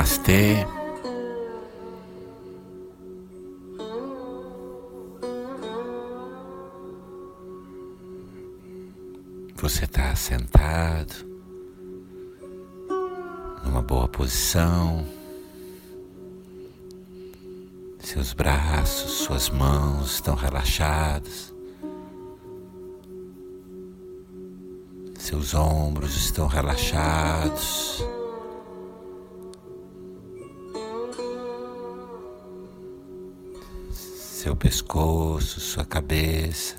Namastê. Você está sentado numa boa posição, seus braços, suas mãos estão relaxados, seus ombros estão relaxados. Seu pescoço, sua cabeça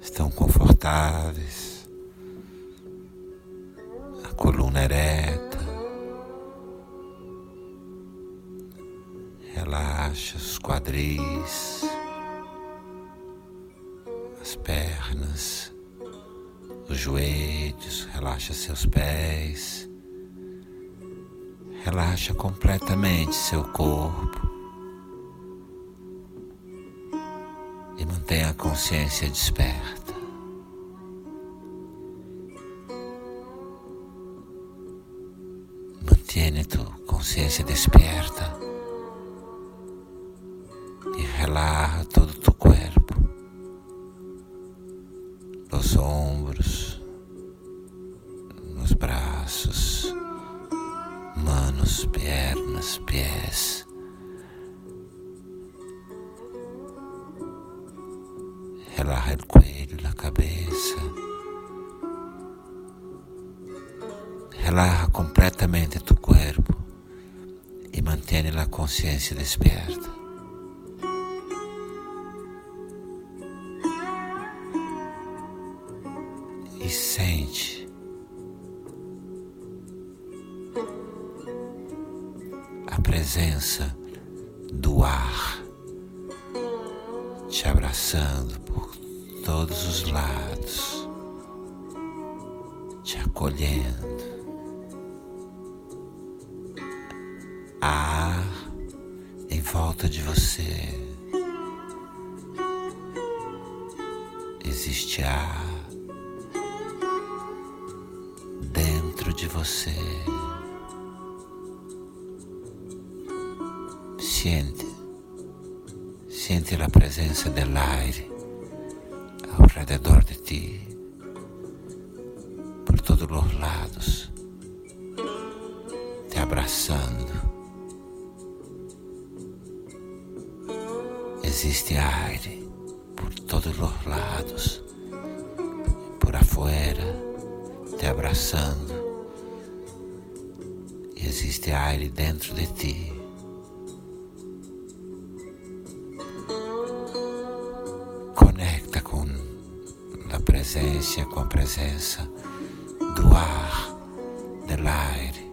estão confortáveis, a coluna ereta, relaxa os quadris, as pernas, os joelhos, relaxa seus pés, relaxa completamente seu corpo. Mantenha a consciência desperta. Mantiene tu consciência desperta e relaxa todo o teu corpo, os ombros, os braços, manos, pernas, pés. Relaja el cuello, la cabeza. Relaja completamente tu cuerpo e mantiene la consciência despierta. E sente a presença do ar te abraçando por todos os lados, te acolhendo. Ar em volta de você. Existe ar dentro de você. Siente, siente la presença del aire alrededor de ti, por todos os lados, te abraçando. Existe aire por todos os lados, por afuera, te abraçando. Existe aire dentro de ti. Presença, com a presença do ar, do aire.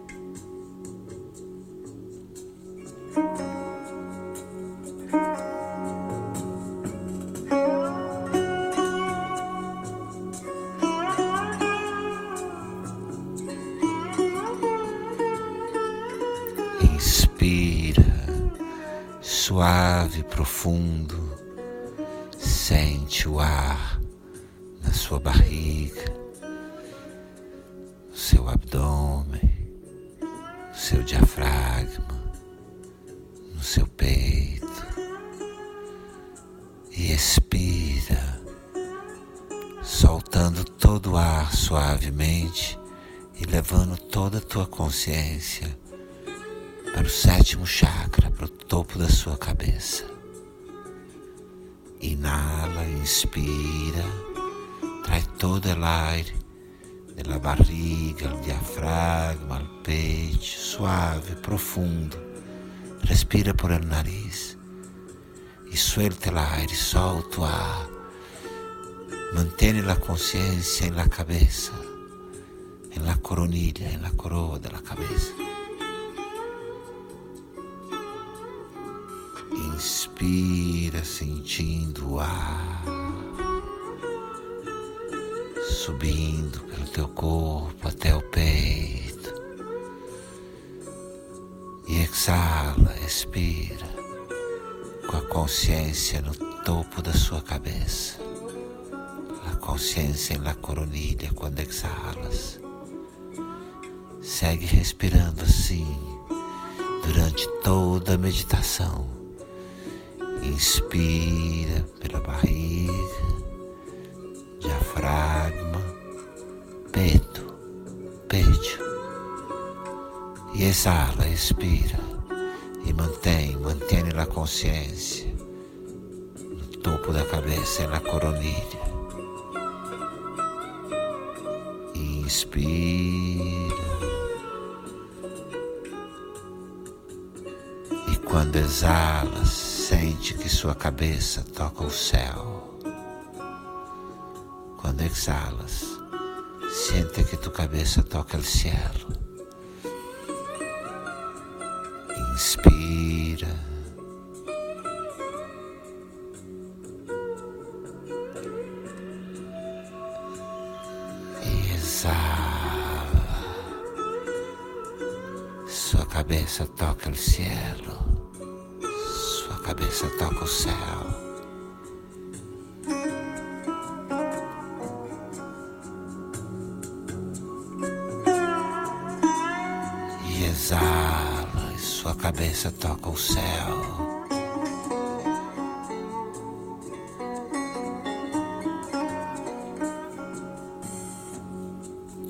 Inspira, suave, profundo, sente o ar sua barriga, seu abdômen, seu diafragma, no seu peito e expira, soltando todo o ar suavemente e levando toda a tua consciência para o sétimo chakra, para o topo da sua cabeça. Inala, inspira, traz todo o aire da barriga, o diafragma, o peito, suave, profundo. Respira por el nariz e suelta o aire, solta o ar. Mantém a consciência la cabeça, em la em la coroa da cabeça. Inspira sentindo o ar subindo pelo teu corpo até o peito. E exala, expira com a consciência no topo da sua cabeça. A consciência la coronilha quando exalas. Segue respirando assim, durante toda a meditação. Inspira pela barriga, diafragma, E exala, expira e mantém, mantém a consciência no topo da cabeça, na coronilha. Inspira. E quando exala, sente que sua cabeça toca o céu. Quando exalas, sente que tua cabeça toca o cielo. Inspira. E exala. Sua cabeça toca o cielo. Sua cabeça toca o céu. Exala sua cabeça toca o céu.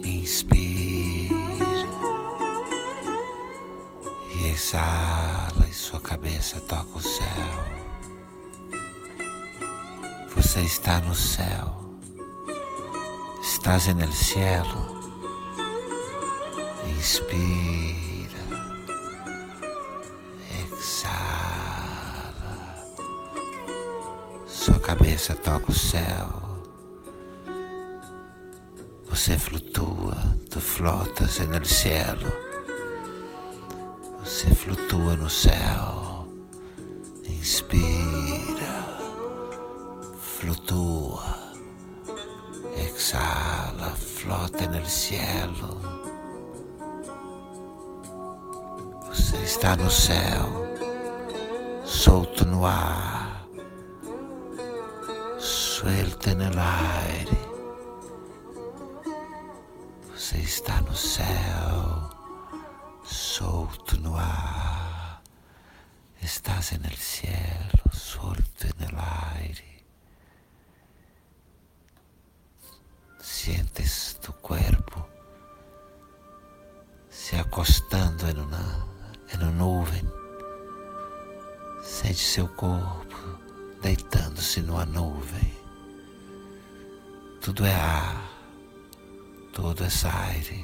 Inspira e exala, e sua cabeça toca o céu. Você está no céu, estás no cielo. Inspira. Sua cabeça toca o céu. Você flutua, tu flotas no cielo. Você flutua no céu. Inspira, flutua, exala, flota no cielo. Você está no céu, solto no ar suelta no aire. Você está no céu, solto no ar. Estás no cielo, solto no aire. Sientes tu corpo se acostando em uma, em uma nuvem. Sente seu corpo deitando-se numa nuvem. Tudo é ar, tudo é aire.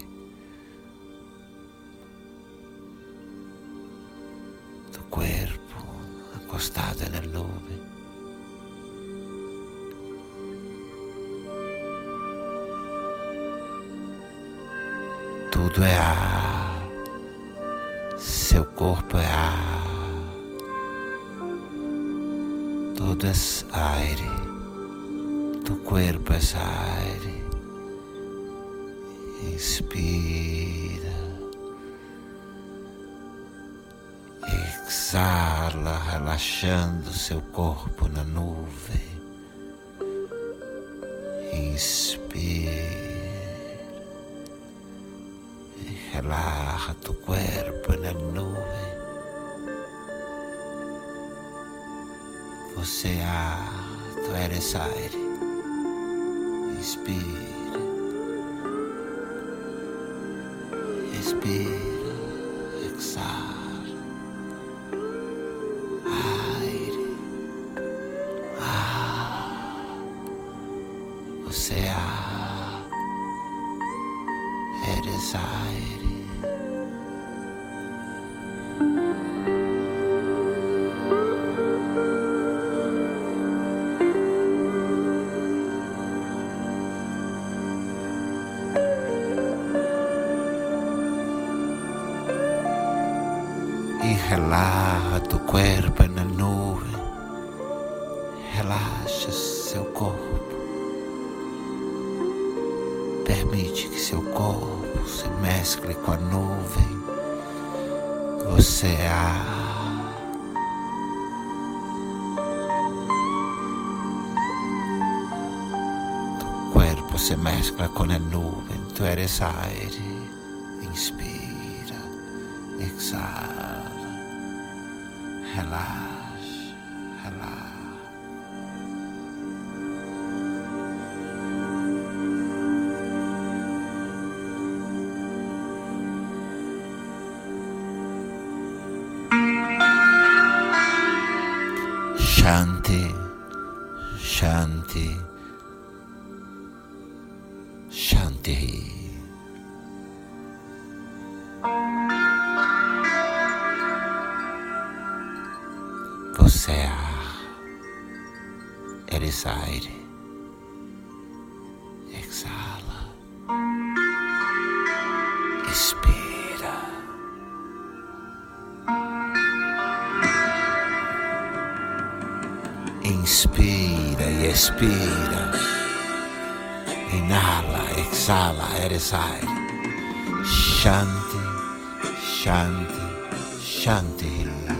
Tu corpo acostado na nuvem. Tudo é ar, seu corpo é ar, tudo é aire tu cuerpo es aire. Inspira. Exala, relaxando seu corpo na nuvem. Inspira. relaja tu cuerpo na nuvem. Você é, tu eres aire. Respira. Respira. Exala. Aire. Ah. Você ar. Eres aire. Relaja tu corpo na nuvem, relaxa seu corpo, permite que seu corpo se mescle com a nuvem, você é corpo se mescla com a nuvem, tu eres aire, inspira, exala. Relaxa, aire, exala, expira. Inspira e expira. Inhala, exhala, eres aire. Shanti, Shanti, Shanti.